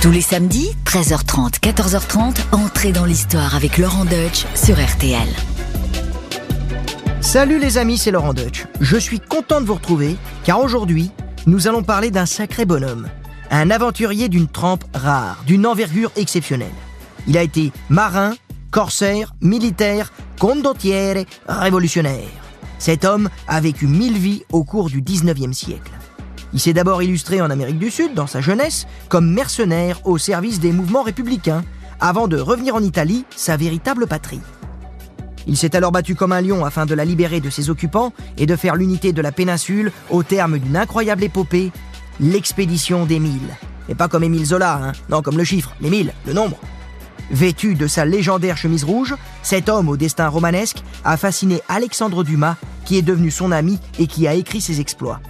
Tous les samedis, 13h30, 14h30, entrez dans l'histoire avec Laurent Deutsch sur RTL. Salut les amis, c'est Laurent Deutsch. Je suis content de vous retrouver car aujourd'hui, nous allons parler d'un sacré bonhomme. Un aventurier d'une trempe rare, d'une envergure exceptionnelle. Il a été marin, corsaire, militaire, condottiere, révolutionnaire. Cet homme a vécu mille vies au cours du 19e siècle. Il s'est d'abord illustré en Amérique du Sud, dans sa jeunesse, comme mercenaire au service des mouvements républicains, avant de revenir en Italie, sa véritable patrie. Il s'est alors battu comme un lion afin de la libérer de ses occupants et de faire l'unité de la péninsule au terme d'une incroyable épopée, l'expédition des mille. Et pas comme Émile Zola, hein non, comme le chiffre, les mille, le nombre. Vêtu de sa légendaire chemise rouge, cet homme au destin romanesque a fasciné Alexandre Dumas, qui est devenu son ami et qui a écrit ses exploits.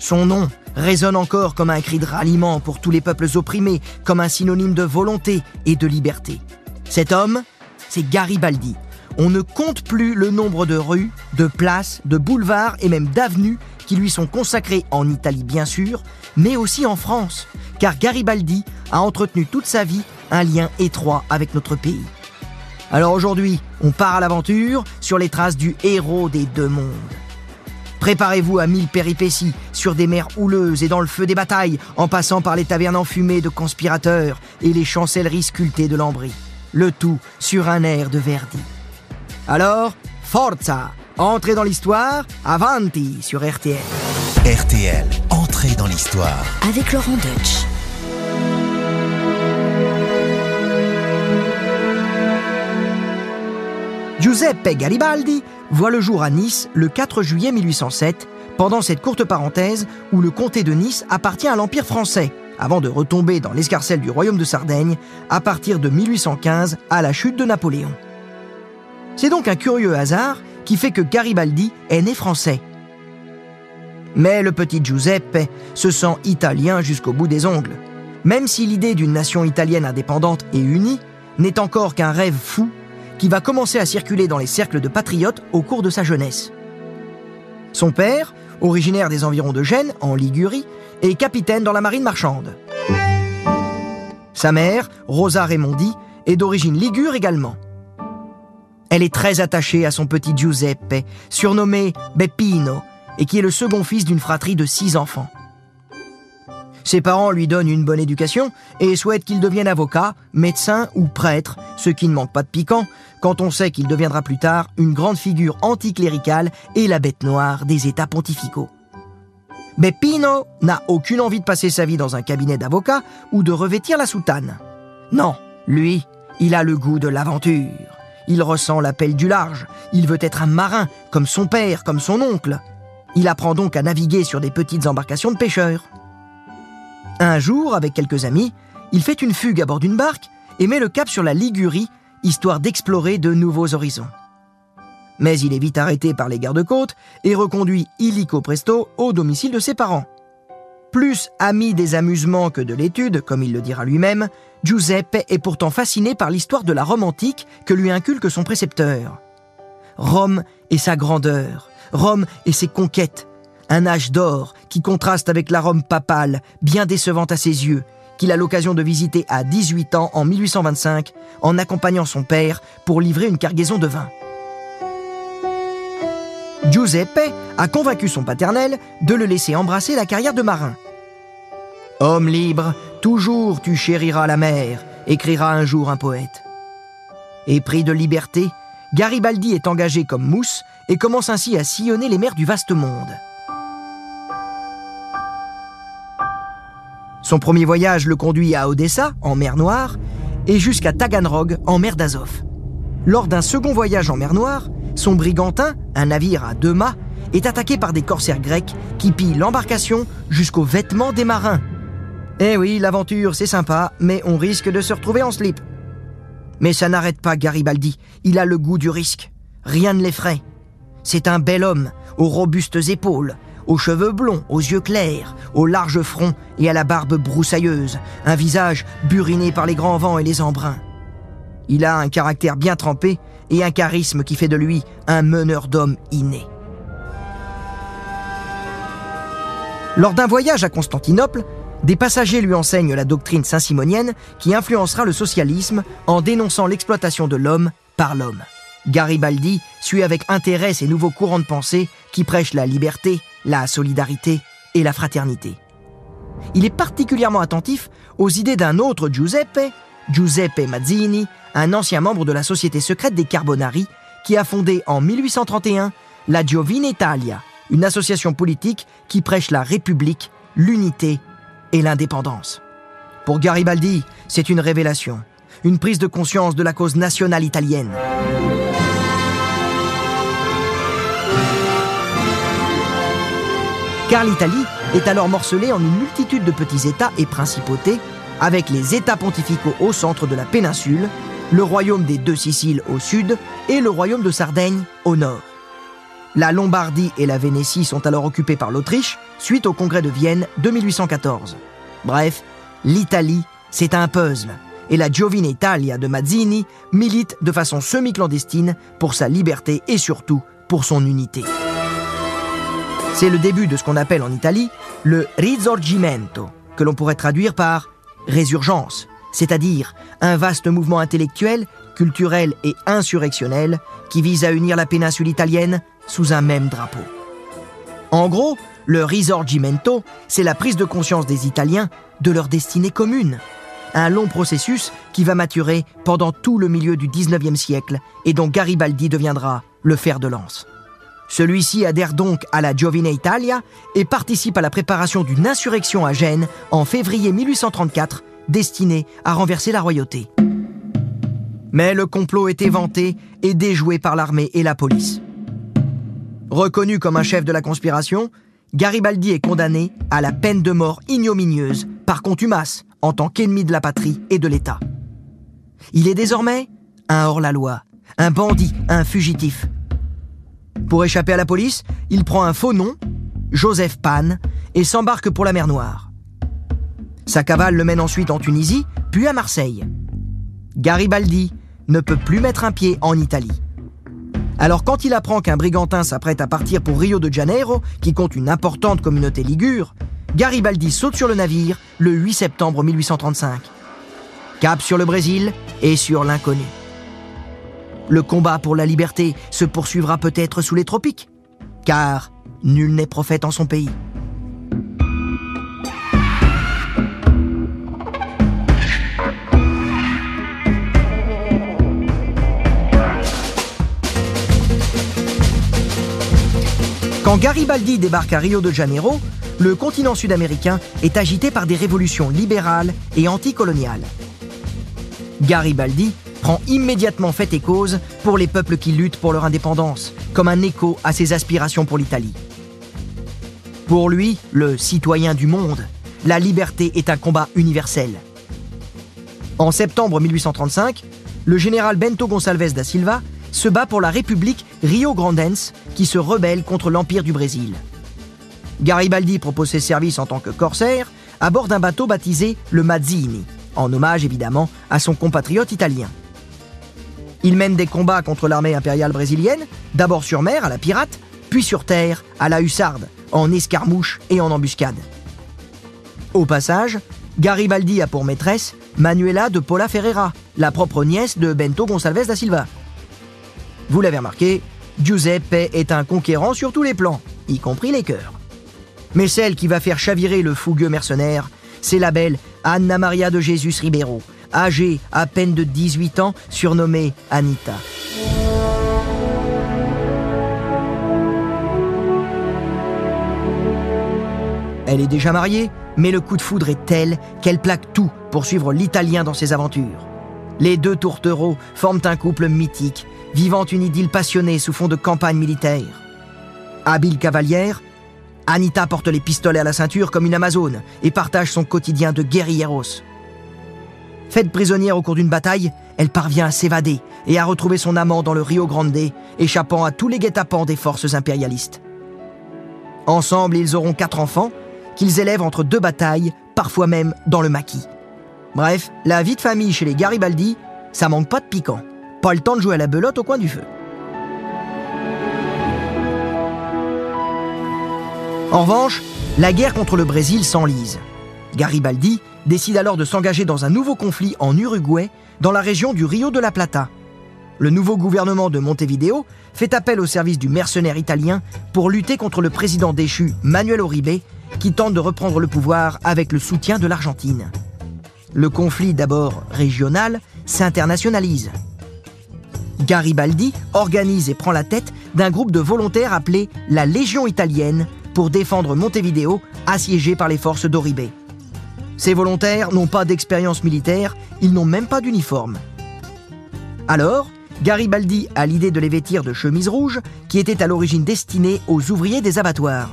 Son nom résonne encore comme un cri de ralliement pour tous les peuples opprimés, comme un synonyme de volonté et de liberté. Cet homme, c'est Garibaldi. On ne compte plus le nombre de rues, de places, de boulevards et même d'avenues qui lui sont consacrées en Italie bien sûr, mais aussi en France, car Garibaldi a entretenu toute sa vie un lien étroit avec notre pays. Alors aujourd'hui, on part à l'aventure sur les traces du héros des deux mondes. Préparez-vous à mille péripéties, sur des mers houleuses et dans le feu des batailles, en passant par les tavernes enfumées de conspirateurs et les chancelleries sculptées de lambris. Le tout sur un air de Verdi. Alors, forza Entrez dans l'histoire, avanti sur RTL. RTL, entrez dans l'histoire. Avec Laurent Deutsch. Giuseppe Garibaldi voit le jour à Nice le 4 juillet 1807, pendant cette courte parenthèse où le comté de Nice appartient à l'Empire français, avant de retomber dans l'escarcelle du royaume de Sardaigne à partir de 1815 à la chute de Napoléon. C'est donc un curieux hasard qui fait que Garibaldi est né français. Mais le petit Giuseppe se sent italien jusqu'au bout des ongles, même si l'idée d'une nation italienne indépendante et unie n'est encore qu'un rêve fou qui va commencer à circuler dans les cercles de patriotes au cours de sa jeunesse. Son père, originaire des environs de Gênes, en Ligurie, est capitaine dans la marine marchande. Sa mère, Rosa Raimondi, est d'origine ligure également. Elle est très attachée à son petit Giuseppe, surnommé Beppino, et qui est le second fils d'une fratrie de six enfants. Ses parents lui donnent une bonne éducation et souhaitent qu'il devienne avocat, médecin ou prêtre, ce qui ne manque pas de piquant quand on sait qu'il deviendra plus tard une grande figure anticléricale et la bête noire des États pontificaux. Beppino n'a aucune envie de passer sa vie dans un cabinet d'avocat ou de revêtir la soutane. Non, lui, il a le goût de l'aventure. Il ressent l'appel du large. Il veut être un marin, comme son père, comme son oncle. Il apprend donc à naviguer sur des petites embarcations de pêcheurs. Un jour, avec quelques amis, il fait une fugue à bord d'une barque et met le cap sur la Ligurie, histoire d'explorer de nouveaux horizons. Mais il est vite arrêté par les gardes-côtes et reconduit illico presto au domicile de ses parents. Plus ami des amusements que de l'étude, comme il le dira lui-même, Giuseppe est pourtant fasciné par l'histoire de la Rome antique que lui inculque son précepteur. Rome et sa grandeur, Rome et ses conquêtes, un âge d'or qui contraste avec la Rome papale, bien décevante à ses yeux, qu'il a l'occasion de visiter à 18 ans en 1825 en accompagnant son père pour livrer une cargaison de vin. Giuseppe a convaincu son paternel de le laisser embrasser la carrière de marin. Homme libre, toujours tu chériras la mer, écrira un jour un poète. Épris de liberté, Garibaldi est engagé comme mousse et commence ainsi à sillonner les mers du vaste monde. Son premier voyage le conduit à Odessa, en mer Noire, et jusqu'à Taganrog, en mer d'Azov. Lors d'un second voyage en mer Noire, son brigantin, un navire à deux mâts, est attaqué par des corsaires grecs qui pillent l'embarcation jusqu'aux vêtements des marins. Eh oui, l'aventure, c'est sympa, mais on risque de se retrouver en slip. Mais ça n'arrête pas Garibaldi, il a le goût du risque. Rien ne l'effraie. C'est un bel homme, aux robustes épaules, aux cheveux blonds, aux yeux clairs, au large front et à la barbe broussailleuse, un visage buriné par les grands vents et les embruns. Il a un caractère bien trempé et un charisme qui fait de lui un meneur d'hommes inné. Lors d'un voyage à Constantinople, des passagers lui enseignent la doctrine saint-simonienne qui influencera le socialisme en dénonçant l'exploitation de l'homme par l'homme. Garibaldi suit avec intérêt ces nouveaux courants de pensée qui prêchent la liberté, la solidarité et la fraternité. Il est particulièrement attentif aux idées d'un autre Giuseppe, Giuseppe Mazzini, un ancien membre de la société secrète des Carbonari, qui a fondé en 1831 la Giovine Italia, une association politique qui prêche la République, l'unité et l'indépendance. Pour Garibaldi, c'est une révélation, une prise de conscience de la cause nationale italienne. Car l'Italie est alors morcelée en une multitude de petits États et principautés, avec les États pontificaux au centre de la péninsule, le royaume des deux Siciles au sud et le royaume de Sardaigne au nord. La Lombardie et la Vénétie sont alors occupées par l'Autriche suite au congrès de Vienne de 1814. Bref, l'Italie, c'est un puzzle. Et la Giovine Italia de Mazzini milite de façon semi-clandestine pour sa liberté et surtout pour son unité. C'est le début de ce qu'on appelle en Italie le risorgimento, que l'on pourrait traduire par résurgence, c'est-à-dire un vaste mouvement intellectuel, culturel et insurrectionnel qui vise à unir la péninsule italienne sous un même drapeau. En gros, le risorgimento, c'est la prise de conscience des Italiens de leur destinée commune. Un long processus qui va maturer pendant tout le milieu du 19e siècle et dont Garibaldi deviendra le fer de lance. Celui-ci adhère donc à la Giovine Italia et participe à la préparation d'une insurrection à Gênes en février 1834 destinée à renverser la royauté. Mais le complot est éventé et déjoué par l'armée et la police. Reconnu comme un chef de la conspiration, Garibaldi est condamné à la peine de mort ignominieuse par contumace en tant qu'ennemi de la patrie et de l'État. Il est désormais un hors-la-loi, un bandit, un fugitif. Pour échapper à la police, il prend un faux nom, Joseph Pan, et s'embarque pour la mer Noire. Sa cavale le mène ensuite en Tunisie, puis à Marseille. Garibaldi ne peut plus mettre un pied en Italie. Alors quand il apprend qu'un brigantin s'apprête à partir pour Rio de Janeiro, qui compte une importante communauté ligure, Garibaldi saute sur le navire le 8 septembre 1835. Cap sur le Brésil et sur l'inconnu. Le combat pour la liberté se poursuivra peut-être sous les tropiques, car nul n'est prophète en son pays. Quand Garibaldi débarque à Rio de Janeiro, le continent sud-américain est agité par des révolutions libérales et anticoloniales. Garibaldi prend immédiatement fait et cause pour les peuples qui luttent pour leur indépendance, comme un écho à ses aspirations pour l'Italie. Pour lui, le citoyen du monde, la liberté est un combat universel. En septembre 1835, le général Bento Gonçalves da Silva se bat pour la République Rio Grandense qui se rebelle contre l'Empire du Brésil. Garibaldi propose ses services en tant que corsaire à bord d'un bateau baptisé le Mazzini, en hommage évidemment à son compatriote italien. Il mène des combats contre l'armée impériale brésilienne, d'abord sur mer à la pirate, puis sur terre à la hussarde, en escarmouche et en embuscade. Au passage, Garibaldi a pour maîtresse Manuela de Paula Ferreira, la propre nièce de Bento Gonçalves da Silva. Vous l'avez remarqué, Giuseppe est un conquérant sur tous les plans, y compris les cœurs. Mais celle qui va faire chavirer le fougueux mercenaire, c'est la belle Anna Maria de Jesus Ribeiro, âgée à peine de 18 ans, surnommée Anita. Elle est déjà mariée, mais le coup de foudre est tel qu'elle plaque tout pour suivre l'Italien dans ses aventures. Les deux tourtereaux forment un couple mythique, vivant une idylle passionnée sous fond de campagne militaire. Habile cavalière, Anita porte les pistolets à la ceinture comme une Amazone et partage son quotidien de guerrilleros. Faite prisonnière au cours d'une bataille, elle parvient à s'évader et à retrouver son amant dans le Rio Grande, échappant à tous les guet-apens des forces impérialistes. Ensemble, ils auront quatre enfants qu'ils élèvent entre deux batailles, parfois même dans le maquis. Bref, la vie de famille chez les Garibaldi, ça manque pas de piquant. Pas le temps de jouer à la belote au coin du feu. En revanche, la guerre contre le Brésil s'enlise. Garibaldi décide alors de s'engager dans un nouveau conflit en Uruguay, dans la région du Rio de la Plata. Le nouveau gouvernement de Montevideo fait appel au service du mercenaire italien pour lutter contre le président déchu Manuel Oribe, qui tente de reprendre le pouvoir avec le soutien de l'Argentine. Le conflit, d'abord régional, s'internationalise. Garibaldi organise et prend la tête d'un groupe de volontaires appelé la Légion italienne pour défendre Montevideo, assiégé par les forces d'Oribe. Ces volontaires n'ont pas d'expérience militaire, ils n'ont même pas d'uniforme. Alors, Garibaldi a l'idée de les vêtir de chemises rouges qui étaient à l'origine destinées aux ouvriers des abattoirs.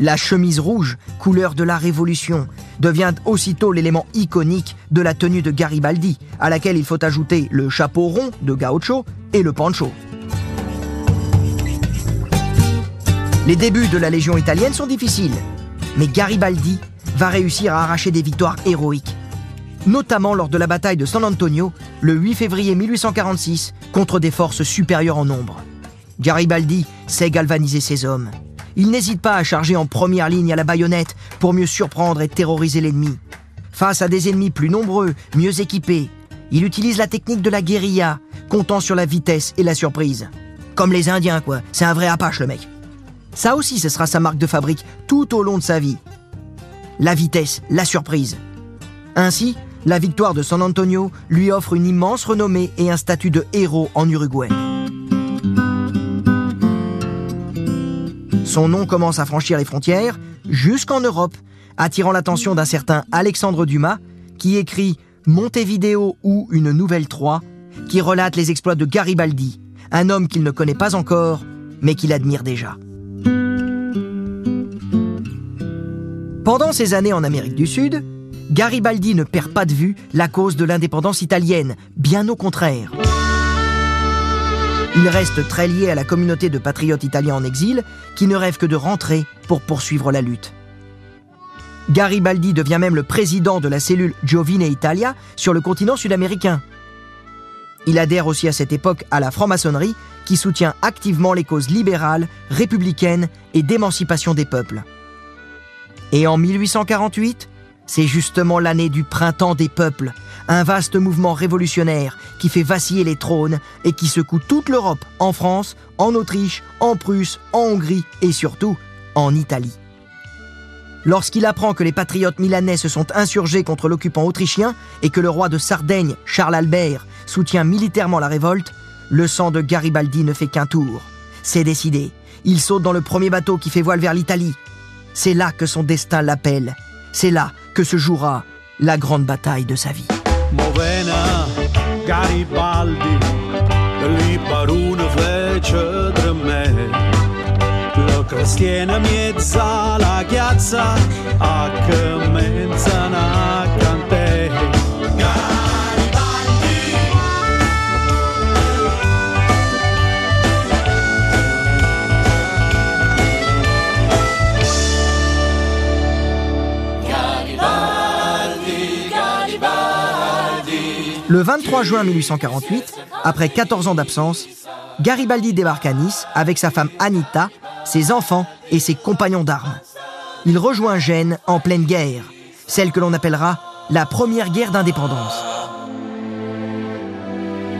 La chemise rouge, couleur de la Révolution, devient aussitôt l'élément iconique de la tenue de Garibaldi, à laquelle il faut ajouter le chapeau rond de gaucho et le pancho. Les débuts de la Légion italienne sont difficiles, mais Garibaldi va réussir à arracher des victoires héroïques, notamment lors de la bataille de San Antonio le 8 février 1846 contre des forces supérieures en nombre. Garibaldi sait galvaniser ses hommes. Il n'hésite pas à charger en première ligne à la baïonnette pour mieux surprendre et terroriser l'ennemi. Face à des ennemis plus nombreux, mieux équipés, il utilise la technique de la guérilla, comptant sur la vitesse et la surprise. Comme les Indiens, quoi. C'est un vrai apache, le mec. Ça aussi, ce sera sa marque de fabrique tout au long de sa vie. La vitesse, la surprise. Ainsi, la victoire de San Antonio lui offre une immense renommée et un statut de héros en Uruguay. Son nom commence à franchir les frontières jusqu'en Europe, attirant l'attention d'un certain Alexandre Dumas, qui écrit Montevideo ou Une Nouvelle Troie, qui relate les exploits de Garibaldi, un homme qu'il ne connaît pas encore, mais qu'il admire déjà. Pendant ces années en Amérique du Sud, Garibaldi ne perd pas de vue la cause de l'indépendance italienne, bien au contraire. Il reste très lié à la communauté de patriotes italiens en exil qui ne rêvent que de rentrer pour poursuivre la lutte. Garibaldi devient même le président de la cellule Giovine Italia sur le continent sud-américain. Il adhère aussi à cette époque à la franc-maçonnerie qui soutient activement les causes libérales, républicaines et d'émancipation des peuples. Et en 1848, c'est justement l'année du printemps des peuples, un vaste mouvement révolutionnaire qui fait vaciller les trônes et qui secoue toute l'Europe, en France, en Autriche, en Prusse, en Hongrie et surtout en Italie. Lorsqu'il apprend que les patriotes milanais se sont insurgés contre l'occupant autrichien et que le roi de Sardaigne, Charles Albert, soutient militairement la révolte, le sang de Garibaldi ne fait qu'un tour. C'est décidé. Il saute dans le premier bateau qui fait voile vers l'Italie. C'est là que son destin l'appelle. C'est là que se jouera la grande bataille de sa vie. Movena, Garibaldi, lì per una freccia tra me. Lo cristiana mezza la chiazza, a che mezzana cantè. Le 23 juin 1848, après 14 ans d'absence, Garibaldi débarque à Nice avec sa femme Anita, ses enfants et ses compagnons d'armes. Il rejoint Gênes en pleine guerre, celle que l'on appellera la première guerre d'indépendance.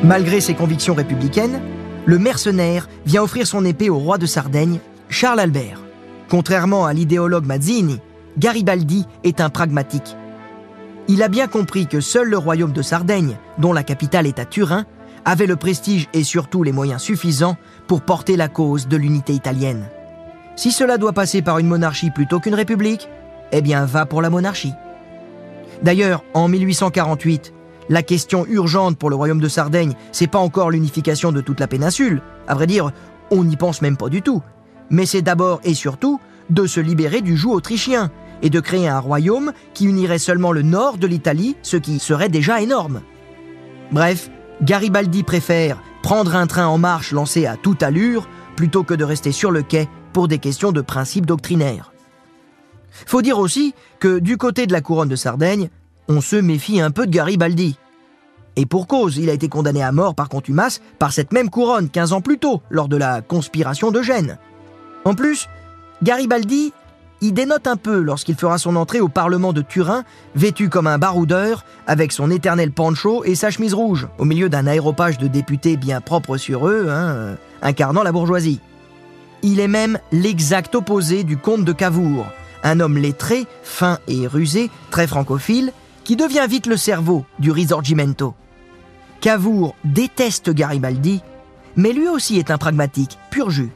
Malgré ses convictions républicaines, le mercenaire vient offrir son épée au roi de Sardaigne, Charles Albert. Contrairement à l'idéologue Mazzini, Garibaldi est un pragmatique. Il a bien compris que seul le royaume de Sardaigne, dont la capitale est à Turin, avait le prestige et surtout les moyens suffisants pour porter la cause de l'unité italienne. Si cela doit passer par une monarchie plutôt qu'une république, eh bien va pour la monarchie. D'ailleurs, en 1848, la question urgente pour le royaume de Sardaigne, c'est pas encore l'unification de toute la péninsule. À vrai dire, on n'y pense même pas du tout. Mais c'est d'abord et surtout de se libérer du joug autrichien et de créer un royaume qui unirait seulement le nord de l'Italie, ce qui serait déjà énorme. Bref, Garibaldi préfère prendre un train en marche lancé à toute allure plutôt que de rester sur le quai pour des questions de principes doctrinaires. Faut dire aussi que du côté de la couronne de Sardaigne, on se méfie un peu de Garibaldi. Et pour cause, il a été condamné à mort par contumace par cette même couronne 15 ans plus tôt, lors de la conspiration de Gênes. En plus, Garibaldi il dénote un peu lorsqu'il fera son entrée au Parlement de Turin, vêtu comme un baroudeur, avec son éternel pancho et sa chemise rouge, au milieu d'un aéropage de députés bien propre sur eux, hein, incarnant la bourgeoisie. Il est même l'exact opposé du comte de Cavour, un homme lettré, fin et rusé, très francophile, qui devient vite le cerveau du Risorgimento. Cavour déteste Garibaldi, mais lui aussi est un pragmatique, pur jus.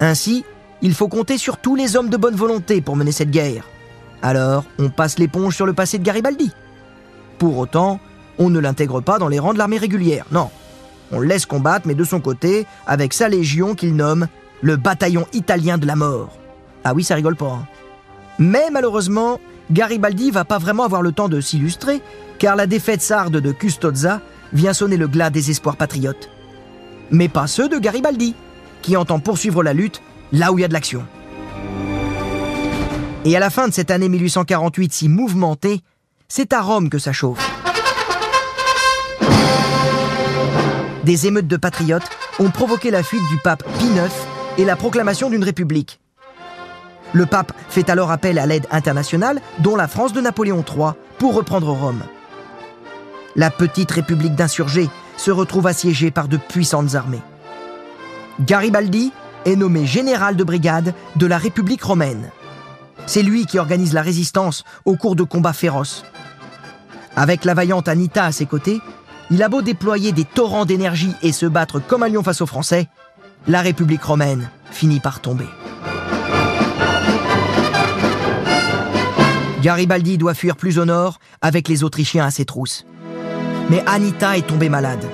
Ainsi, il faut compter sur tous les hommes de bonne volonté pour mener cette guerre. Alors, on passe l'éponge sur le passé de Garibaldi. Pour autant, on ne l'intègre pas dans les rangs de l'armée régulière, non. On le laisse combattre, mais de son côté, avec sa légion qu'il nomme le bataillon italien de la mort. Ah oui, ça rigole pas. Hein. Mais malheureusement, Garibaldi va pas vraiment avoir le temps de s'illustrer, car la défaite sarde de Custozza vient sonner le glas des espoirs patriotes. Mais pas ceux de Garibaldi, qui entend poursuivre la lutte là où il y a de l'action. Et à la fin de cette année 1848 si mouvementée, c'est à Rome que ça chauffe. Des émeutes de patriotes ont provoqué la fuite du pape Pie IX et la proclamation d'une république. Le pape fait alors appel à l'aide internationale, dont la France de Napoléon III, pour reprendre Rome. La petite république d'insurgés se retrouve assiégée par de puissantes armées. Garibaldi est nommé général de brigade de la République romaine. C'est lui qui organise la résistance au cours de combats féroces. Avec la vaillante Anita à ses côtés, il a beau déployer des torrents d'énergie et se battre comme un lion face aux Français, la République romaine finit par tomber. Garibaldi doit fuir plus au nord avec les Autrichiens à ses trousses. Mais Anita est tombée malade.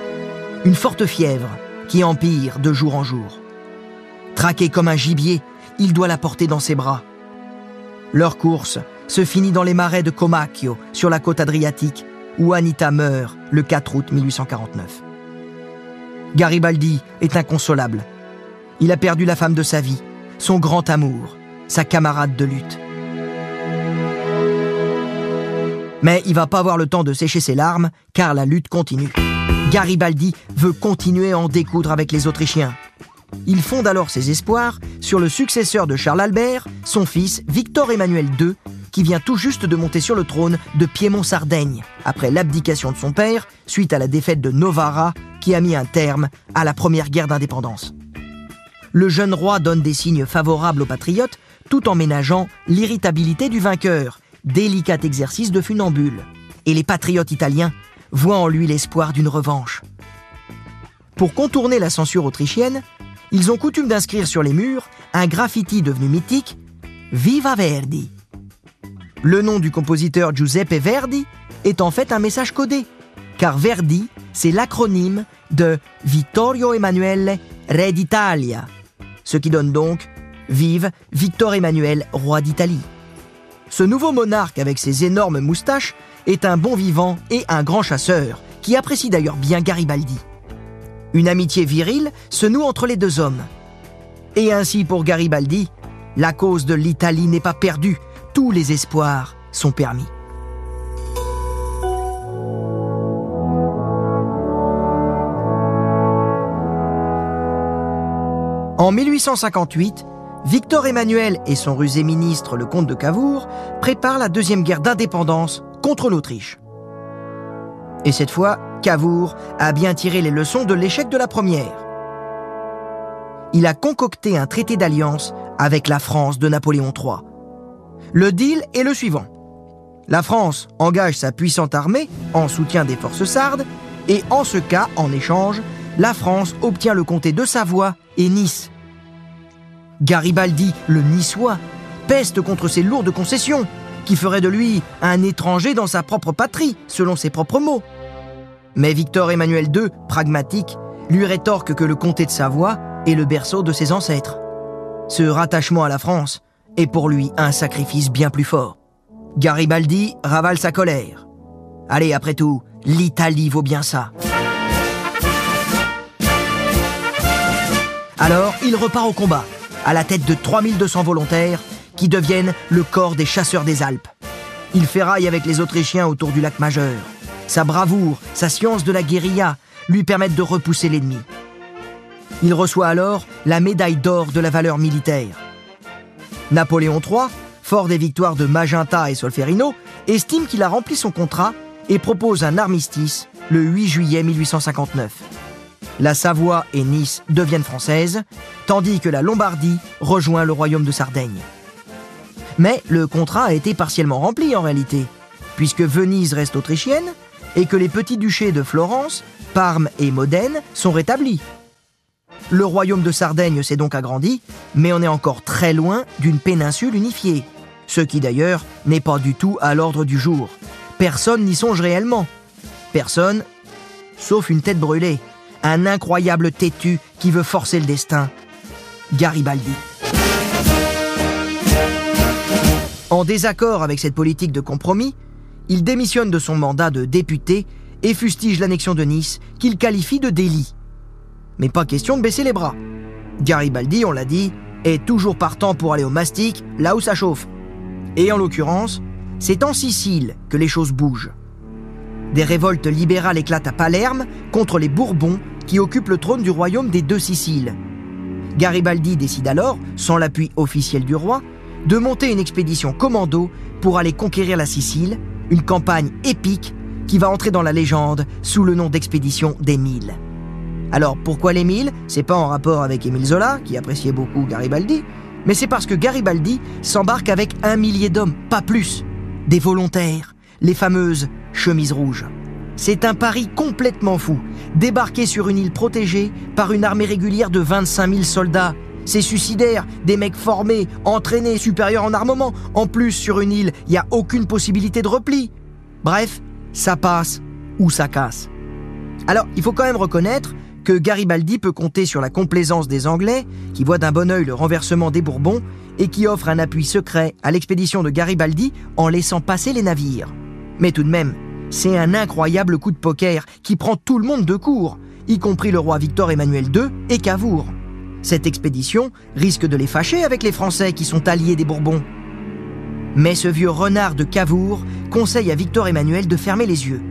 Une forte fièvre qui empire de jour en jour. Traqué comme un gibier, il doit la porter dans ses bras. Leur course se finit dans les marais de Comacchio, sur la côte adriatique, où Anita meurt le 4 août 1849. Garibaldi est inconsolable. Il a perdu la femme de sa vie, son grand amour, sa camarade de lutte. Mais il va pas avoir le temps de sécher ses larmes, car la lutte continue. Garibaldi veut continuer à en découdre avec les Autrichiens. Il fonde alors ses espoirs sur le successeur de Charles Albert, son fils Victor Emmanuel II, qui vient tout juste de monter sur le trône de Piémont-Sardaigne, après l'abdication de son père suite à la défaite de Novara qui a mis un terme à la première guerre d'indépendance. Le jeune roi donne des signes favorables aux patriotes tout en ménageant l'irritabilité du vainqueur, délicat exercice de funambule. Et les patriotes italiens voient en lui l'espoir d'une revanche. Pour contourner la censure autrichienne, ils ont coutume d'inscrire sur les murs un graffiti devenu mythique Viva Verdi. Le nom du compositeur Giuseppe Verdi est en fait un message codé, car Verdi, c'est l'acronyme de Vittorio Emanuele, Re d'Italia, ce qui donne donc Vive Victor Emmanuel, roi d'Italie. Ce nouveau monarque avec ses énormes moustaches est un bon vivant et un grand chasseur, qui apprécie d'ailleurs bien Garibaldi. Une amitié virile se noue entre les deux hommes. Et ainsi pour Garibaldi, la cause de l'Italie n'est pas perdue, tous les espoirs sont permis. En 1858, Victor Emmanuel et son rusé ministre, le comte de Cavour, préparent la deuxième guerre d'indépendance contre l'Autriche. Et cette fois, Cavour a bien tiré les leçons de l'échec de la première. Il a concocté un traité d'alliance avec la France de Napoléon III. Le deal est le suivant. La France engage sa puissante armée en soutien des forces sardes et en ce cas, en échange, la France obtient le comté de Savoie et Nice. Garibaldi, le niçois, peste contre ces lourdes concessions qui feraient de lui un étranger dans sa propre patrie, selon ses propres mots. Mais Victor Emmanuel II, pragmatique, lui rétorque que le comté de Savoie est le berceau de ses ancêtres. Ce rattachement à la France est pour lui un sacrifice bien plus fort. Garibaldi ravale sa colère. Allez, après tout, l'Italie vaut bien ça. Alors, il repart au combat, à la tête de 3200 volontaires qui deviennent le corps des chasseurs des Alpes. Il ferraille avec les Autrichiens autour du lac Majeur. Sa bravoure, sa science de la guérilla lui permettent de repousser l'ennemi. Il reçoit alors la médaille d'or de la valeur militaire. Napoléon III, fort des victoires de Magenta et Solferino, estime qu'il a rempli son contrat et propose un armistice le 8 juillet 1859. La Savoie et Nice deviennent françaises, tandis que la Lombardie rejoint le royaume de Sardaigne. Mais le contrat a été partiellement rempli en réalité, puisque Venise reste autrichienne et que les petits duchés de Florence, Parme et Modène sont rétablis. Le royaume de Sardaigne s'est donc agrandi, mais on est encore très loin d'une péninsule unifiée, ce qui d'ailleurs n'est pas du tout à l'ordre du jour. Personne n'y songe réellement. Personne, sauf une tête brûlée, un incroyable têtu qui veut forcer le destin. Garibaldi. En désaccord avec cette politique de compromis, il démissionne de son mandat de député et fustige l'annexion de Nice, qu'il qualifie de délit. Mais pas question de baisser les bras. Garibaldi, on l'a dit, est toujours partant pour aller au mastic, là où ça chauffe. Et en l'occurrence, c'est en Sicile que les choses bougent. Des révoltes libérales éclatent à Palerme contre les Bourbons qui occupent le trône du royaume des deux Siciles. Garibaldi décide alors, sans l'appui officiel du roi, de monter une expédition commando pour aller conquérir la Sicile, une campagne épique qui va entrer dans la légende sous le nom d'expédition des Mille. Alors pourquoi les Mille? C'est pas en rapport avec Émile Zola, qui appréciait beaucoup Garibaldi, mais c'est parce que Garibaldi s'embarque avec un millier d'hommes, pas plus. Des volontaires, les fameuses chemises rouges. C'est un pari complètement fou, débarquer sur une île protégée par une armée régulière de 25 000 soldats. C'est suicidaire, des mecs formés, entraînés, supérieurs en armement. En plus, sur une île, il n'y a aucune possibilité de repli. Bref, ça passe ou ça casse. Alors, il faut quand même reconnaître que Garibaldi peut compter sur la complaisance des Anglais, qui voient d'un bon œil le renversement des Bourbons et qui offrent un appui secret à l'expédition de Garibaldi en laissant passer les navires. Mais tout de même, c'est un incroyable coup de poker qui prend tout le monde de court, y compris le roi Victor Emmanuel II et Cavour. Cette expédition risque de les fâcher avec les Français qui sont alliés des Bourbons. Mais ce vieux renard de Cavour conseille à Victor Emmanuel de fermer les yeux.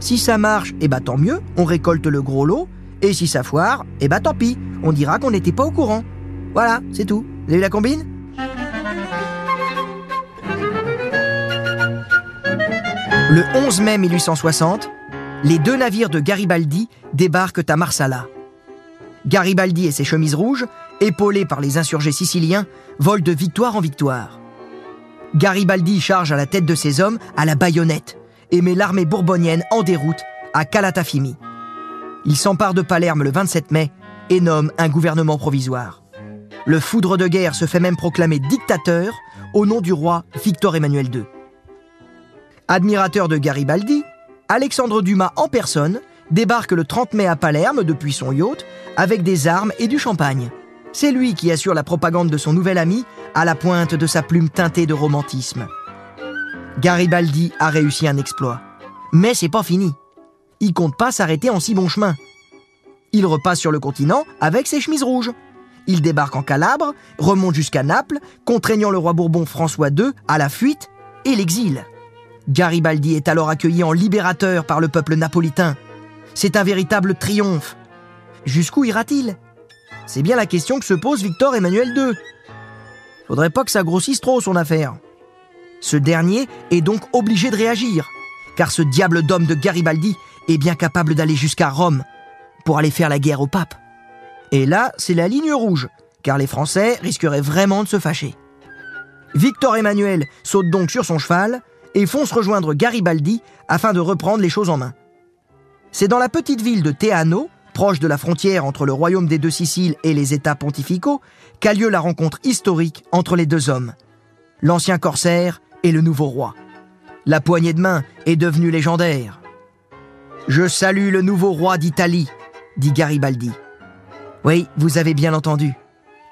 Si ça marche, eh ben tant mieux, on récolte le gros lot, et si ça foire, eh ben tant pis, on dira qu'on n'était pas au courant. Voilà, c'est tout. Vous avez vu la combine? Le 11 mai 1860, les deux navires de Garibaldi débarquent à Marsala. Garibaldi et ses chemises rouges, épaulés par les insurgés siciliens, volent de victoire en victoire. Garibaldi charge à la tête de ses hommes à la baïonnette et met l'armée bourbonienne en déroute à Calatafimi. Il s'empare de Palerme le 27 mai et nomme un gouvernement provisoire. Le foudre de guerre se fait même proclamer dictateur au nom du roi Victor Emmanuel II. Admirateur de Garibaldi, Alexandre Dumas en personne débarque le 30 mai à Palerme depuis son yacht avec des armes et du champagne. C'est lui qui assure la propagande de son nouvel ami à la pointe de sa plume teintée de romantisme. Garibaldi a réussi un exploit. Mais c'est pas fini. Il compte pas s'arrêter en si bon chemin. Il repasse sur le continent avec ses chemises rouges. Il débarque en Calabre, remonte jusqu'à Naples, contraignant le roi Bourbon François II à la fuite et l'exil. Garibaldi est alors accueilli en libérateur par le peuple napolitain. C'est un véritable triomphe. Jusqu'où ira-t-il? C'est bien la question que se pose Victor Emmanuel II. Faudrait pas que ça grossisse trop son affaire. Ce dernier est donc obligé de réagir, car ce diable d'homme de Garibaldi est bien capable d'aller jusqu'à Rome pour aller faire la guerre au pape. Et là, c'est la ligne rouge, car les Français risqueraient vraiment de se fâcher. Victor Emmanuel saute donc sur son cheval et fonce rejoindre Garibaldi afin de reprendre les choses en main. C'est dans la petite ville de Teano, proche de la frontière entre le royaume des deux Siciles et les États pontificaux, qu'a lieu la rencontre historique entre les deux hommes, l'ancien corsaire et le nouveau roi. La poignée de main est devenue légendaire. Je salue le nouveau roi d'Italie, dit Garibaldi. Oui, vous avez bien entendu,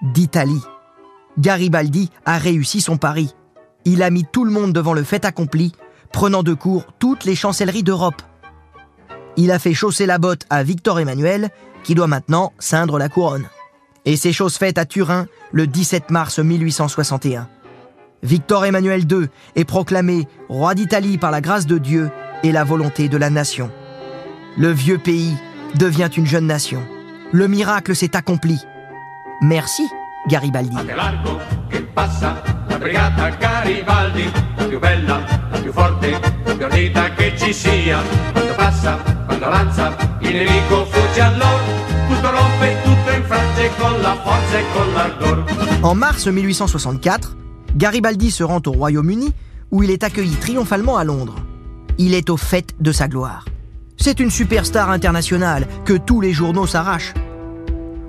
d'Italie. Garibaldi a réussi son pari il a mis tout le monde devant le fait accompli, prenant de court toutes les chancelleries d'Europe. Il a fait chausser la botte à Victor Emmanuel, qui doit maintenant ceindre la couronne. Et c'est chose faite à Turin le 17 mars 1861. Victor Emmanuel II est proclamé roi d'Italie par la grâce de Dieu et la volonté de la nation. Le vieux pays devient une jeune nation. Le miracle s'est accompli. Merci, Garibaldi. En mars 1864, Garibaldi se rend au Royaume-Uni où il est accueilli triomphalement à Londres. Il est au fait de sa gloire. C'est une superstar internationale que tous les journaux s'arrachent.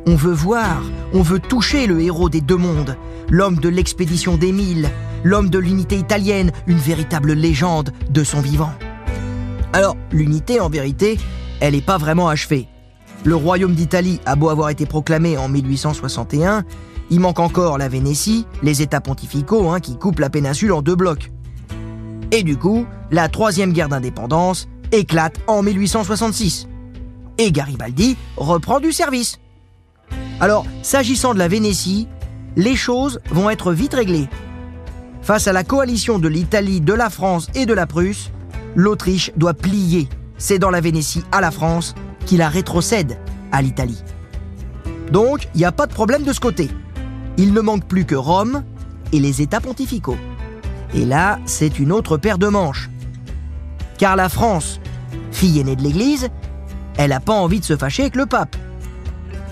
On veut voir, on veut toucher le héros des deux mondes, l'homme de l'expédition des mille, l'homme de l'unité italienne, une véritable légende de son vivant. Alors, l'unité, en vérité, elle n'est pas vraiment achevée. Le royaume d'Italie a beau avoir été proclamé en 1861, il manque encore la Vénétie, les États pontificaux hein, qui coupent la péninsule en deux blocs. Et du coup, la troisième guerre d'indépendance éclate en 1866. Et Garibaldi reprend du service. Alors, s'agissant de la Vénétie, les choses vont être vite réglées. Face à la coalition de l'Italie, de la France et de la Prusse, l'Autriche doit plier, cédant la Vénétie à la France, qui la rétrocède à l'Italie. Donc, il n'y a pas de problème de ce côté. Il ne manque plus que Rome et les États pontificaux. Et là, c'est une autre paire de manches. Car la France, fille aînée de l'Église, elle n'a pas envie de se fâcher avec le pape.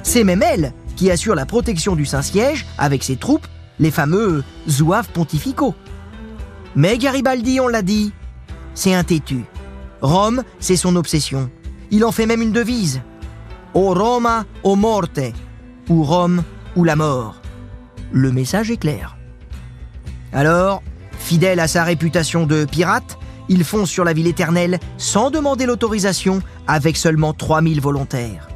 C'est même elle qui assure la protection du Saint-Siège avec ses troupes, les fameux zouaves pontificaux. Mais Garibaldi, on l'a dit, c'est un têtu. Rome, c'est son obsession. Il en fait même une devise. O Roma, o morte. Ou Rome, ou la mort. Le message est clair. Alors, fidèle à sa réputation de pirate, il fonce sur la ville éternelle sans demander l'autorisation avec seulement 3000 volontaires.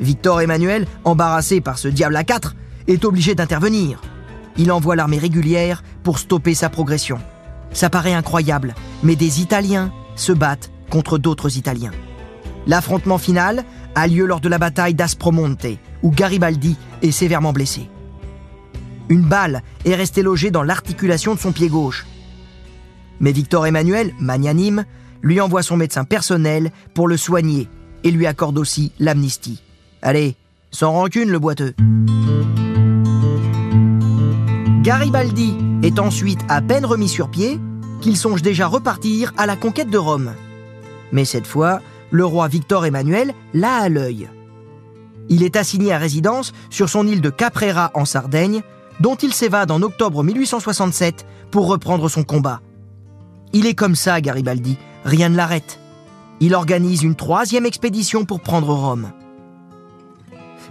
Victor Emmanuel, embarrassé par ce diable à quatre, est obligé d'intervenir. Il envoie l'armée régulière pour stopper sa progression. Ça paraît incroyable, mais des Italiens se battent contre d'autres Italiens. L'affrontement final a lieu lors de la bataille d'Aspromonte, où Garibaldi est sévèrement blessé. Une balle est restée logée dans l'articulation de son pied gauche. Mais Victor Emmanuel, magnanime, lui envoie son médecin personnel pour le soigner et lui accorde aussi l'amnistie. Allez, sans rancune le boiteux. Garibaldi est ensuite à peine remis sur pied qu'il songe déjà repartir à la conquête de Rome. Mais cette fois, le roi Victor Emmanuel l'a à l'œil. Il est assigné à résidence sur son île de Caprera en Sardaigne, dont il s'évade en octobre 1867 pour reprendre son combat. Il est comme ça, Garibaldi, rien ne l'arrête. Il organise une troisième expédition pour prendre Rome.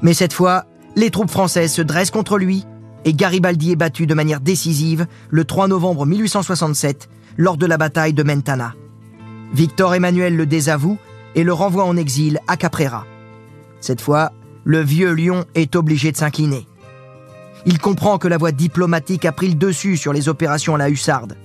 Mais cette fois, les troupes françaises se dressent contre lui et Garibaldi est battu de manière décisive le 3 novembre 1867 lors de la bataille de Mentana. Victor Emmanuel le désavoue et le renvoie en exil à Caprera. Cette fois, le vieux lion est obligé de s'incliner. Il comprend que la voie diplomatique a pris le dessus sur les opérations à la hussarde.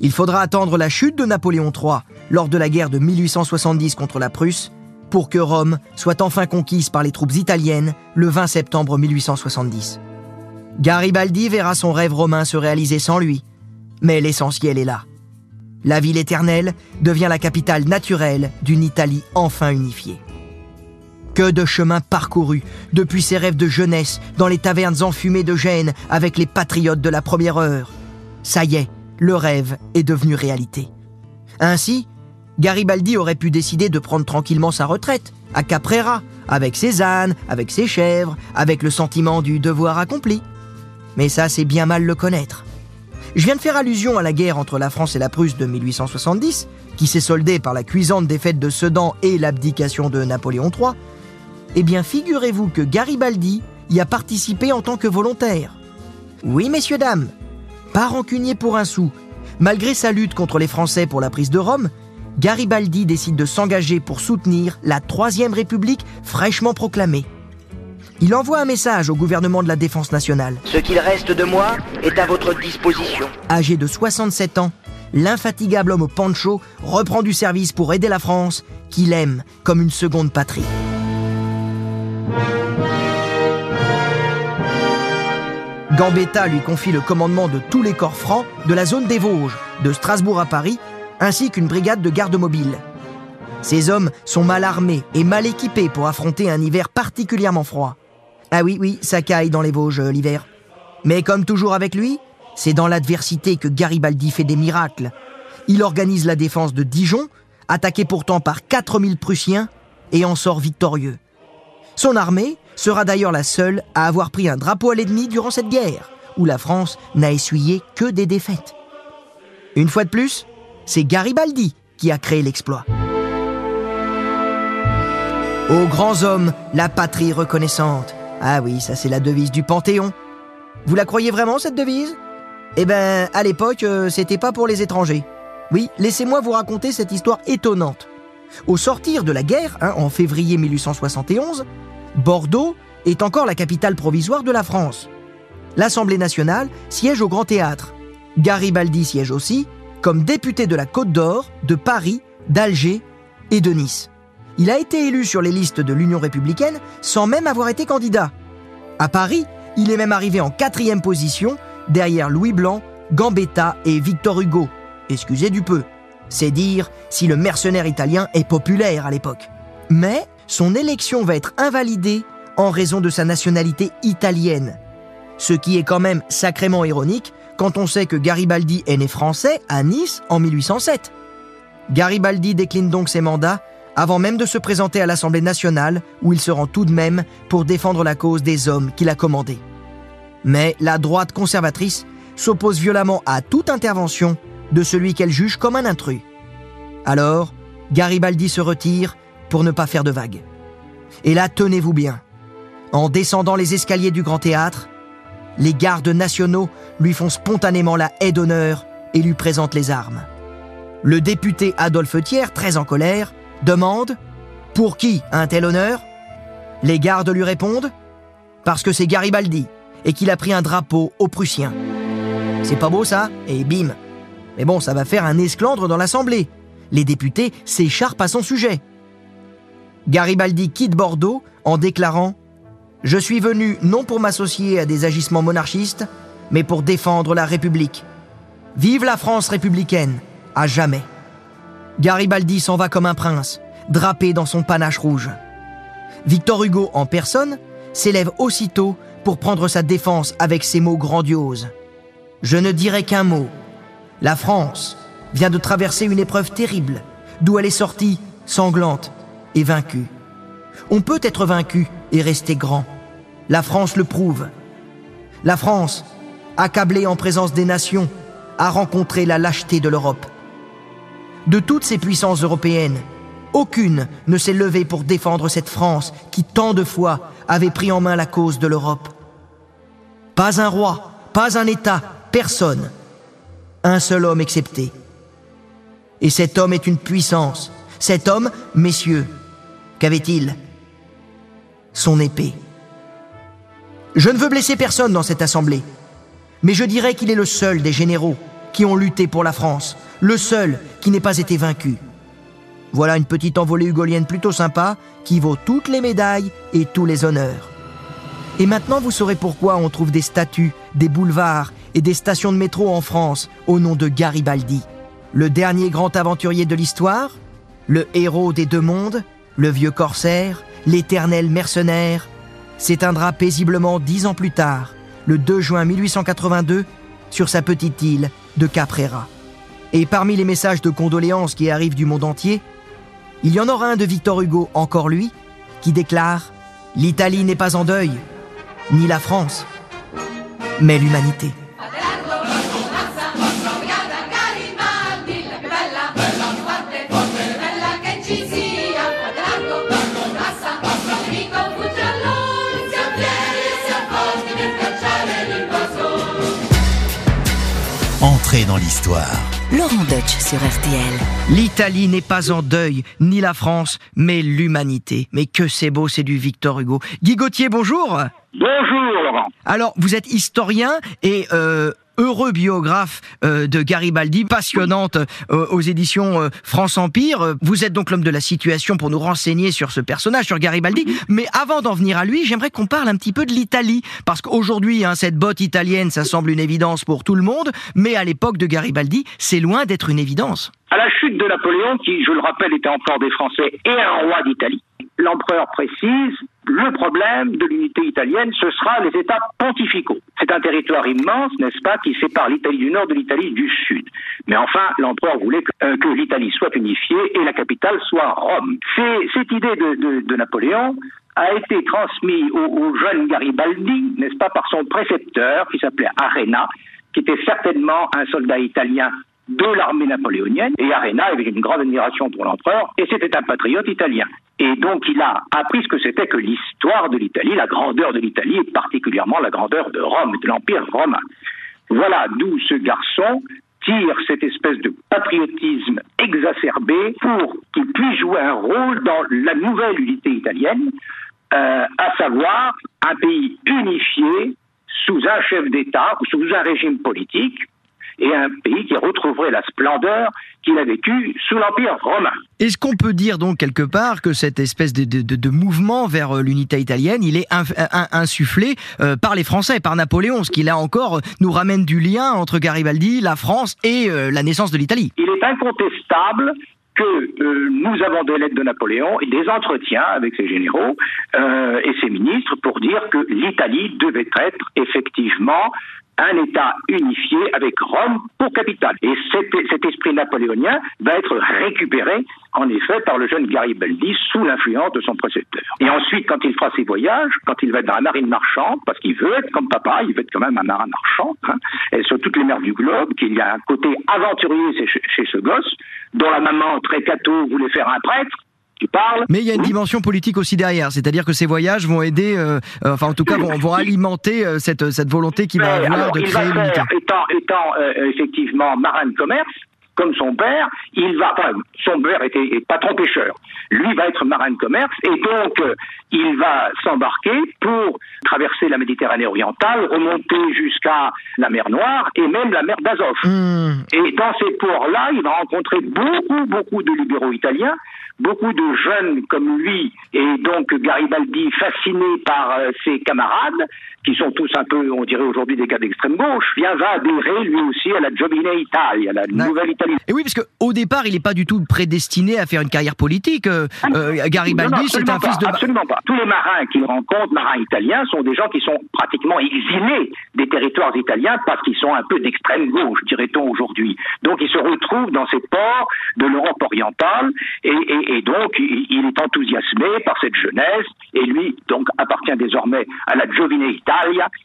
Il faudra attendre la chute de Napoléon III lors de la guerre de 1870 contre la Prusse pour que Rome soit enfin conquise par les troupes italiennes le 20 septembre 1870. Garibaldi verra son rêve romain se réaliser sans lui, mais l'essentiel est là. La ville éternelle devient la capitale naturelle d'une Italie enfin unifiée. Que de chemins parcourus depuis ses rêves de jeunesse dans les tavernes enfumées de Gênes avec les patriotes de la première heure. Ça y est, le rêve est devenu réalité. Ainsi, Garibaldi aurait pu décider de prendre tranquillement sa retraite, à Caprera, avec ses ânes, avec ses chèvres, avec le sentiment du devoir accompli. Mais ça, c'est bien mal le connaître. Je viens de faire allusion à la guerre entre la France et la Prusse de 1870, qui s'est soldée par la cuisante défaite de Sedan et l'abdication de Napoléon III. Eh bien, figurez-vous que Garibaldi y a participé en tant que volontaire. Oui, messieurs, dames, pas rancunier pour un sou. Malgré sa lutte contre les Français pour la prise de Rome, Garibaldi décide de s'engager pour soutenir la Troisième République fraîchement proclamée. Il envoie un message au gouvernement de la Défense nationale. Ce qu'il reste de moi est à votre disposition. Âgé de 67 ans, l'infatigable homme au pancho reprend du service pour aider la France, qu'il aime comme une seconde patrie. Gambetta lui confie le commandement de tous les corps francs de la zone des Vosges, de Strasbourg à Paris, ainsi qu'une brigade de garde mobile. Ces hommes sont mal armés et mal équipés pour affronter un hiver particulièrement froid. Ah oui, oui, ça caille dans les Vosges euh, l'hiver. Mais comme toujours avec lui, c'est dans l'adversité que Garibaldi fait des miracles. Il organise la défense de Dijon, attaqué pourtant par 4000 Prussiens, et en sort victorieux. Son armée sera d'ailleurs la seule à avoir pris un drapeau à l'ennemi durant cette guerre, où la France n'a essuyé que des défaites. Une fois de plus, c'est Garibaldi qui a créé l'exploit. Aux grands hommes, la patrie reconnaissante. Ah oui, ça c'est la devise du Panthéon. Vous la croyez vraiment cette devise? Eh ben, à l'époque, euh, c'était pas pour les étrangers. Oui, laissez-moi vous raconter cette histoire étonnante. Au sortir de la guerre, hein, en février 1871, Bordeaux est encore la capitale provisoire de la France. L'Assemblée nationale siège au Grand Théâtre. Garibaldi siège aussi comme député de la Côte d'Or, de Paris, d'Alger et de Nice. Il a été élu sur les listes de l'Union républicaine sans même avoir été candidat. À Paris, il est même arrivé en quatrième position derrière Louis Blanc, Gambetta et Victor Hugo. Excusez du peu. C'est dire si le mercenaire italien est populaire à l'époque. Mais son élection va être invalidée en raison de sa nationalité italienne. Ce qui est quand même sacrément ironique quand on sait que Garibaldi est né français à Nice en 1807. Garibaldi décline donc ses mandats avant même de se présenter à l'Assemblée nationale où il se rend tout de même pour défendre la cause des hommes qu'il a commandés. Mais la droite conservatrice s'oppose violemment à toute intervention de celui qu'elle juge comme un intrus. Alors, Garibaldi se retire pour ne pas faire de vagues. Et là, tenez-vous bien. En descendant les escaliers du Grand Théâtre, les gardes nationaux lui font spontanément la haie d'honneur et lui présentent les armes. Le député Adolphe Thiers, très en colère, demande Pour qui un tel honneur? Les gardes lui répondent Parce que c'est Garibaldi et qu'il a pris un drapeau aux Prussiens. C'est pas beau ça? Et bim Mais bon, ça va faire un esclandre dans l'Assemblée. Les députés s'écharpent à son sujet. Garibaldi quitte Bordeaux en déclarant Je suis venu non pour m'associer à des agissements monarchistes, mais pour défendre la République. Vive la France républicaine, à jamais. Garibaldi s'en va comme un prince, drapé dans son panache rouge. Victor Hugo en personne s'élève aussitôt pour prendre sa défense avec ces mots grandioses. Je ne dirai qu'un mot. La France vient de traverser une épreuve terrible, d'où elle est sortie sanglante et vaincue. On peut être vaincu et rester grand. La France le prouve. La France, accablée en présence des nations, a rencontré la lâcheté de l'Europe. De toutes ces puissances européennes, aucune ne s'est levée pour défendre cette France qui tant de fois avait pris en main la cause de l'Europe. Pas un roi, pas un État, personne. Un seul homme excepté. Et cet homme est une puissance. Cet homme, messieurs, qu'avait-il Son épée. Je ne veux blesser personne dans cette assemblée, mais je dirais qu'il est le seul des généraux qui ont lutté pour la France, le seul qui n'ait pas été vaincu. Voilà une petite envolée hugolienne plutôt sympa qui vaut toutes les médailles et tous les honneurs. Et maintenant, vous saurez pourquoi on trouve des statues, des boulevards et des stations de métro en France au nom de Garibaldi, le dernier grand aventurier de l'histoire, le héros des deux mondes, le vieux corsaire, l'éternel mercenaire, s'éteindra paisiblement dix ans plus tard, le 2 juin 1882, sur sa petite île de Caprera. Et parmi les messages de condoléances qui arrivent du monde entier, il y en aura un de Victor Hugo, encore lui, qui déclare ⁇ L'Italie n'est pas en deuil, ni la France, mais l'humanité. Dans l'histoire. Laurent Deutsch sur RTL. L'Italie n'est pas en deuil, ni la France, mais l'humanité. Mais que c'est beau, c'est du Victor Hugo. Guy Gauthier, bonjour. Bonjour Laurent. Alors, vous êtes historien et euh, heureux biographe euh, de Garibaldi, passionnante euh, aux éditions euh, France Empire. Vous êtes donc l'homme de la situation pour nous renseigner sur ce personnage, sur Garibaldi. Mais avant d'en venir à lui, j'aimerais qu'on parle un petit peu de l'Italie. Parce qu'aujourd'hui, hein, cette botte italienne, ça semble une évidence pour tout le monde. Mais à l'époque de Garibaldi, c'est loin d'être une évidence. À la chute de Napoléon, qui, je le rappelle, était empereur des Français et un roi d'Italie, l'empereur précise Le problème de l'unité italienne, ce sera les États pontificaux. C'est un territoire immense, n'est-ce pas, qui sépare l'Italie du nord de l'Italie du sud. Mais enfin, l'empereur voulait que, euh, l'Italie soit unifiée et la capitale soit Rome. Cette idée de, Napoléon a été transmise au jeune Garibaldi, n'est-ce pas, par son précepteur qui s'appelait Arena, qui était certainement un soldat italien de l'armée napoléonienne, et Arena avait une grande admiration pour l'empereur, et c'était un patriote italien. Et donc il a appris ce que c'était que l'histoire de l'Italie, la grandeur de l'Italie, et particulièrement la grandeur de Rome, de l'Empire romain. Voilà d'où ce garçon tire cette espèce de patriotisme exacerbé pour qu'il puisse jouer un rôle dans la nouvelle unité italienne, euh, à savoir un pays unifié sous un chef d'État ou sous un régime politique, et un pays qui retrouverait la splendeur qu'il a vécue sous l'Empire romain. Est-ce qu'on peut dire donc quelque part que cette espèce de, de, de mouvement vers euh, l'unité italienne, il est insufflé euh, par les Français, par Napoléon, ce qui là encore nous ramène du lien entre Garibaldi, la France et euh, la naissance de l'Italie Il est incontestable que euh, nous avons des lettres de Napoléon et des entretiens avec ses généraux euh, et ses ministres pour dire que l'Italie devait être effectivement un État unifié avec Rome pour capitale. Et cet, cet, esprit napoléonien va être récupéré, en effet, par le jeune Garibaldi sous l'influence de son précepteur. Et ensuite, quand il fera ses voyages, quand il va être dans la marine marchande, parce qu'il veut être comme papa, il veut être quand même un marin marchand, hein, et sur toutes les mers du globe, qu'il y a un côté aventurier chez, ce gosse, dont la maman, très cateau, voulait faire un prêtre, tu parles. Mais il y a une dimension politique aussi derrière, c'est-à-dire que ces voyages vont aider, euh, enfin en tout cas vont, vont alimenter euh, cette, cette volonté qu'il va avoir alors, de il créer va l'unité. faire, étant, étant euh, effectivement marin de commerce, comme son père, il va, enfin, son père était est patron pêcheur. Lui va être marin de commerce et donc euh, il va s'embarquer pour traverser la Méditerranée orientale, remonter jusqu'à la mer Noire et même la mer d'Azov. Hmm. Et dans ces ports-là, il va rencontrer beaucoup, beaucoup de libéraux italiens, beaucoup de jeunes comme lui, et donc Garibaldi fasciné par euh, ses camarades, qui sont tous un peu, on dirait aujourd'hui, des cas d'extrême gauche, vient va adhérer lui aussi à la Giovine Italia, la nouvelle Italie. Et oui, parce qu'au départ, il n'est pas du tout prédestiné à faire une carrière politique. Euh, euh, Garibaldi, c'est un fils de... Absolument pas. Tous les marins qu'il rencontre, marins italiens, sont des gens qui sont pratiquement exilés des territoires italiens parce qu'ils sont un peu d'extrême gauche, dirait-on aujourd'hui. Donc ils se retrouvent dans ces ports de l'Europe orientale et, et- et donc il, il est enthousiasmé par cette jeunesse et lui donc appartient désormais à la Giovine Italia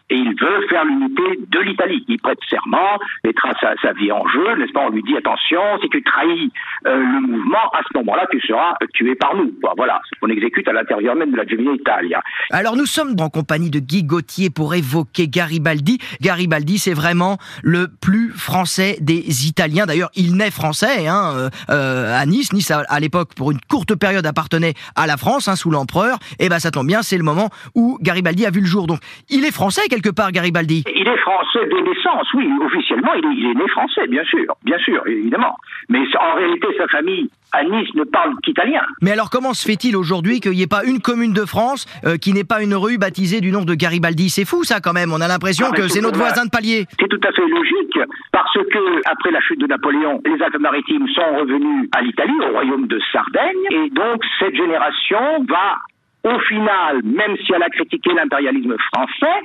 et il veut faire l'unité de l'Italie. Il prête serment, mettra sa, sa vie en jeu, n'est-ce pas? On lui dit attention, si tu trahis euh, le mouvement, à ce moment-là tu seras tué par nous. Quoi. Voilà, ce qu'on exécute à l'intérieur même de la Giovine Italia. Alors nous sommes en compagnie de Guy Gauthier pour évoquer Garibaldi. Garibaldi, c'est vraiment le plus français des Italiens. D'ailleurs, il naît français hein, euh, euh, à Nice. Nice, à, l'époque, pour une courte période, appartenait à la France, hein, sous l'empereur. Et ben ça tombe bien, c'est le moment où Garibaldi a vu le jour. Donc, il est français quelque part, Garibaldi. Il est français de naissance, oui, officiellement, il est, il est né français, bien sûr, bien sûr, évidemment. Mais en réalité, sa famille à Nice ne parle qu'italien. Mais alors, comment se fait-il aujourd'hui qu'il n'y ait pas une commune de France euh, qui n'ait pas une rue baptisée du nom de Garibaldi? C'est fou, ça, quand même. On a l'impression Ah, que c'est notre voisin de palier. C'est tout à fait logique, parce que après la chute de Napoléon, les Alpes-Maritimes sont revenus à l'Italie, au royaume de Sardaigne, et donc cette génération va, au final, même si elle a critiqué l'impérialisme français,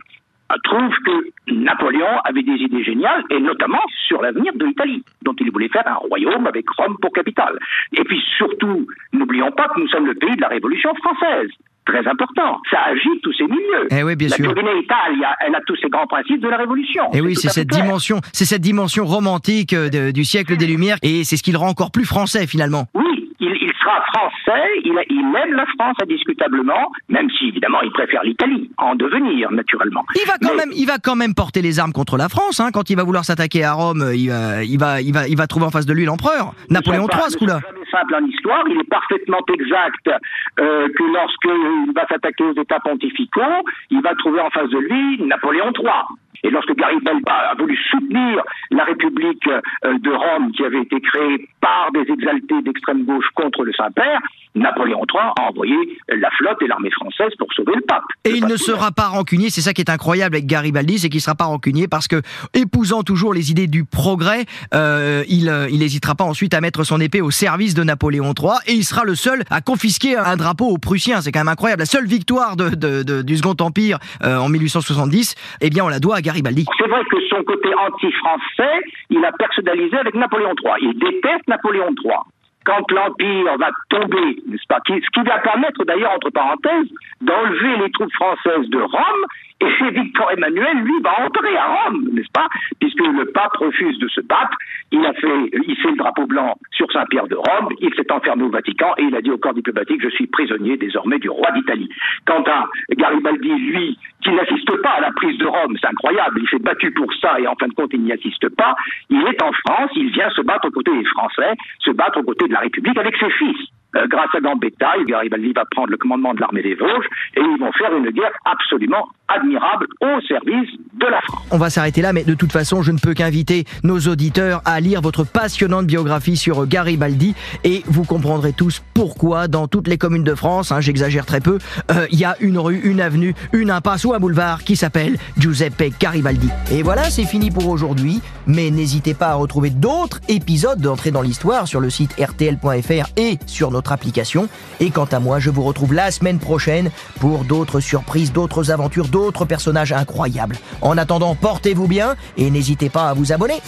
trouve que Napoléon avait des idées géniales, et notamment sur l'avenir de l'Italie, dont il voulait faire un royaume avec Rome pour capitale. Et puis surtout, n'oublions pas que nous sommes le pays de la Révolution française. Très important. Ça agite tous ces milieux. Eh oui, bien la sûr. Italia, elle a tous ces grands principes de la Révolution. Et oui, tout c'est cette clair. dimension, c'est cette dimension romantique euh, de- du siècle des Lumières, et c'est ce qui le rend encore plus français finalement. Oui, sera français, il, il aime la France indiscutablement, même si évidemment il préfère l'Italie, en devenir naturellement. Il va quand Mais- même, il va quand même porter les armes contre la France, hein, quand il va vouloir s'attaquer à Rome, euh, il va, il va, il va, il va trouver en face de lui l'empereur, Napoléon III, ce coup-là. simple en histoire. Il est parfaitement exact euh, que lorsqu'il va s'attaquer aux États pontificaux, il va trouver en face de lui Napoléon III. Et lorsque Garibaldi a voulu soutenir la République euh, de Rome qui avait été créée par des exaltés d'extrême gauche contre le Saint-Père, Napoléon III a envoyé la flotte et l'armée française pour sauver le pape. Et il ne sera pas rancunier, c'est ça qui est incroyable avec Garibaldi, c'est qu'il ne sera pas rancunier parce que, épousant toujours les idées du progrès, euh, il n'hésitera pas ensuite à mettre son épée au service de Napoléon III et il sera le seul à confisquer un drapeau aux Prussiens. C'est quand même incroyable. La seule victoire du Second Empire euh, en 1870, eh bien, on la doit à Garibaldi. C'est vrai que son côté anti-français, il a personnalisé avec Napoléon III. Il déteste Napoléon III quand l'Empire va tomber, n'est-ce pas, ce qui va permettre d'ailleurs, entre parenthèses, d'enlever les troupes françaises de Rome et Victor Emmanuel, lui, va entrer à Rome, n'est-ce pas? Puisque le pape refuse de se battre, il a fait hisser le drapeau blanc sur Saint-Pierre de Rome, il s'est enfermé au Vatican et il a dit au corps diplomatique, je suis prisonnier désormais du roi d'Italie. Quant à Garibaldi, lui, qui n'assiste pas à la prise de Rome, c'est incroyable, il s'est battu pour ça et en fin de compte, il n'y assiste pas, il est en France, il vient se battre aux côtés des Français, se battre aux côtés de la République avec ses fils. Euh, grâce à Gambetta, Garibaldi va prendre le commandement de l'armée des Vosges et ils vont faire une guerre absolument admirable au service de la France. On va s'arrêter là, mais de toute façon, je ne peux qu'inviter nos auditeurs à lire votre passionnante biographie sur Garibaldi et vous comprendrez tous pourquoi dans toutes les communes de France, hein, j'exagère très peu, euh, il y a une rue, une avenue, une impasse ou un boulevard qui s'appelle Giuseppe Garibaldi. Et voilà, c'est fini pour aujourd'hui, mais n'hésitez pas à retrouver d'autres épisodes d'entrée dans l'histoire sur le site rtl.fr et sur application. Et quant à moi, je vous retrouve la semaine prochaine pour d'autres surprises, d'autres aventures, d'autres personnages incroyables. En attendant, portez-vous bien et n'hésitez pas à vous abonner.